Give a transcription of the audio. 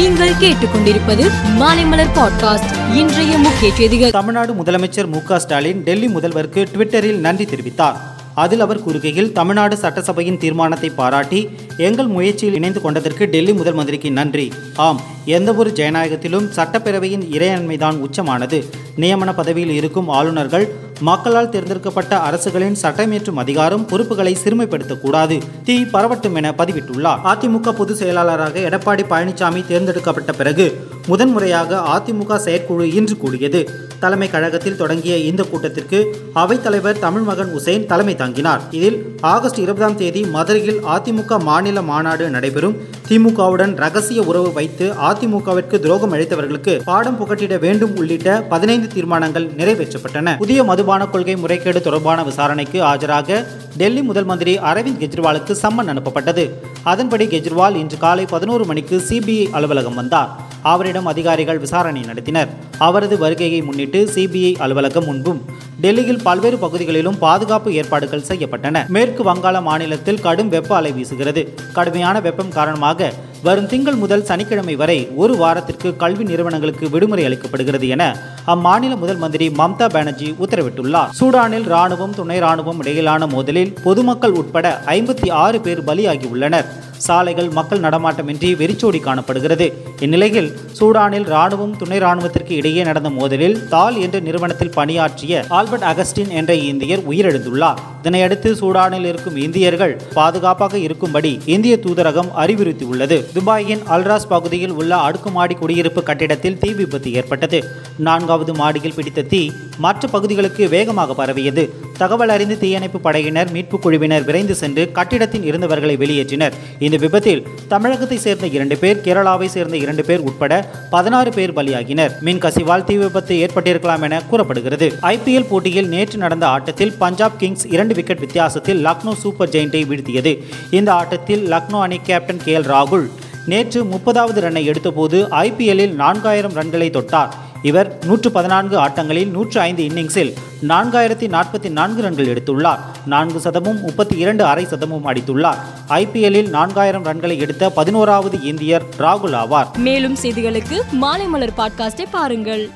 நீங்கள் கேட்டுக்கொண்டிருப்பது மாலைமலர் பாட்காஸ்ட். இன்றைய முக்கிய செய்திகள். தமிழ்நாடு முதலமைச்சர் மு ஸ்டாலின் டெல்லி முதல்வருக்கு ட்விட்டரில் நன்றி தெரிவித்தார். அதில் அவர் கூறுகையில் தமிழ்நாடு சட்டசபையின் தீர்மானத்தை பாராட்டி எங்கள் முயற்சியில் இணைந்து கொண்டதற்கு டெல்லி முதல் மந்திரிக்கு நன்றி. ஆம் எந்தவொரு ஜனநாயகத்திலும் சட்டப்பேரவையின் இறையாண்மைதான் உச்சமானது. நியமன பதவியில் இருக்கும் ஆளுநர்கள் மக்களால் தேர்ந்தெடுக்கப்பட்ட அரசுகளின் சட்டமேற்றும் அதிகாரம் பொறுப்புகளை சிறுமைப்படுத்தக்கூடாது. தீ பரவட்டும் என பதிவிட்டுள்ளார். அதிமுக பொதுச் செயலாளராக எடப்பாடி பழனிசாமி தேர்ந்தெடுக்கப்பட்ட பிறகு முதன்முறையாக அதிமுக செயற்குழு இன்று கூடியது. தலைமை கழகத்தில் தொடங்கிய இந்த கூட்டத்திற்கு அவைத்தலைவர் தமிழ்மகன் உசேன் தலைமை தாங்கினார். இதில் ஆகஸ்ட் இருபதாம் தேதி மதுரையில் அதிமுக மாநில மாநாடு நடைபெறும். திமுகவுடன் ரகசிய உறவு வைத்து அதிமுகவிற்கு துரோகம் அளித்தவர்களுக்கு பாடம் புகட்டிட வேண்டும் உள்ளிட்ட பதினைந்து தீர்மானங்கள் நிறைவேற்றப்பட்டன. புதிய மதுபான கொள்கை முறைகேடு தொடர்பான விசாரணைக்கு ஆஜராக டெல்லி முதல் மந்திரி அரவிந்த் கெஜ்ரிவாலுக்கு சம்மன் அனுப்பப்பட்டது. அதன்படி கெஜ்ரிவால் இன்று காலை பதினோரு மணிக்கு சிபிஐ அலுவலகம் வந்தார். அவரிடம் அதிகாரிகள் விசாரணை நடத்தினர். அவரது வருகையை முன்னிட்டு சிபிஐ அலுவலகம் முன்பும் டெல்லியில் பல்வேறு பகுதிகளிலும் பாதுகாப்பு ஏற்பாடுகள் செய்யப்பட்டன. மேற்கு வங்காள மாநிலத்தில் கடும் வெப்ப அலை வீசுகிறது. கடுமையான வெப்பம் காரணமாக வரும் திங்கள் முதல் சனிக்கிழமை வரை ஒரு வாரத்திற்கு கல்வி நிறுவனங்களுக்கு விடுமுறை அளிக்கப்படுகிறது என அம்மாநில முதல் மந்திரி மம்தா பானர்ஜி உத்தரவிட்டுள்ளார். சூடானில் ராணுவம் துணை ராணுவம் இடையிலான மோதலில் பொதுமக்கள் உட்பட ஐம்பத்தி ஆறு பேர் பலியாகியுள்ளனர். சாலைகள் மக்கள் நடமாட்டமின்றி வெறிச்சோடி காணப்படுகிறது. இந்நிலையில் சூடானில் ராணுவம் துணை ராணுவத்திற்கு இடையே நடந்த மோதலில் தால் என்ற நிறுவனத்தில் பணியாற்றிய ஆல்பர்ட் அகஸ்டின் என்ற இந்தியர் உயிரிழந்துள்ளார். இதனையடுத்து சூடானில் இருக்கும் இந்தியர்கள் பாதுகாப்பாக இருக்கும்படி இந்திய தூதரகம் அறிவுறுத்தியுள்ளது. துபாயின் அல்ராஸ் பகுதியில் உள்ள அடுக்குமாடி குடியிருப்பு கட்டிடத்தில் தீ விபத்து ஏற்பட்டது. நான்காவது மாடியில் பிடித்த தீ மற்ற பகுதிகளுக்கு வேகமாக பரவியது. தகவல் அறிந்து தீயணைப்பு படையினர் மீட்புக் குழுவினர் விரைந்து சென்று கட்டிடத்தில் இருந்தவர்களை வெளியேற்றினர். இந்த விபத்தில் தமிழகத்தை சேர்ந்த இரண்டு பேர் கேரளாவை சேர்ந்த இரண்டு பேர் உட்பட பதினாறு பேர் பலியாகினர். மின் கசிவால் தீ விபத்து ஏற்பட்டிருக்கலாம் என கூறப்படுகிறது. ஐபிஎல் போட்டியில் நேற்று நடந்த ஆட்டத்தில் பஞ்சாப் கிங்ஸ் இரண்டு விக்கெட் வித்தியாசத்தில் லக்னோ சூப்பர் ஜெயிண்டை வீழ்த்தியது. இந்த ஆட்டத்தில் லக்னோ அணி கேப்டன் கே எல் ராகுல் நேற்று முப்பதாவது ரன்னை எடுத்தபோது ஐபிஎல்லில் நான்காயிரம் ரன்களை தொட்டார். இவர் நூற்று பதினான்கு ஆட்டங்களில் நூற்று ஐந்து இன்னிங்ஸில் நான்காயிரத்தி நாற்பத்தி நான்கு ரன்கள் எடுத்துள்ளார். நான்கு சதமும் முப்பத்தி இரண்டு அரை சதமும் அடித்துள்ளார். ஐபிஎல்லில் நான்காயிரம் ரன்களை எடுத்த பதினோராவது இந்தியர் ராகுல் ஆவார். மேலும் செய்திகளுக்கு மாலைமலர் பாட்காஸ்டை பாருங்கள்.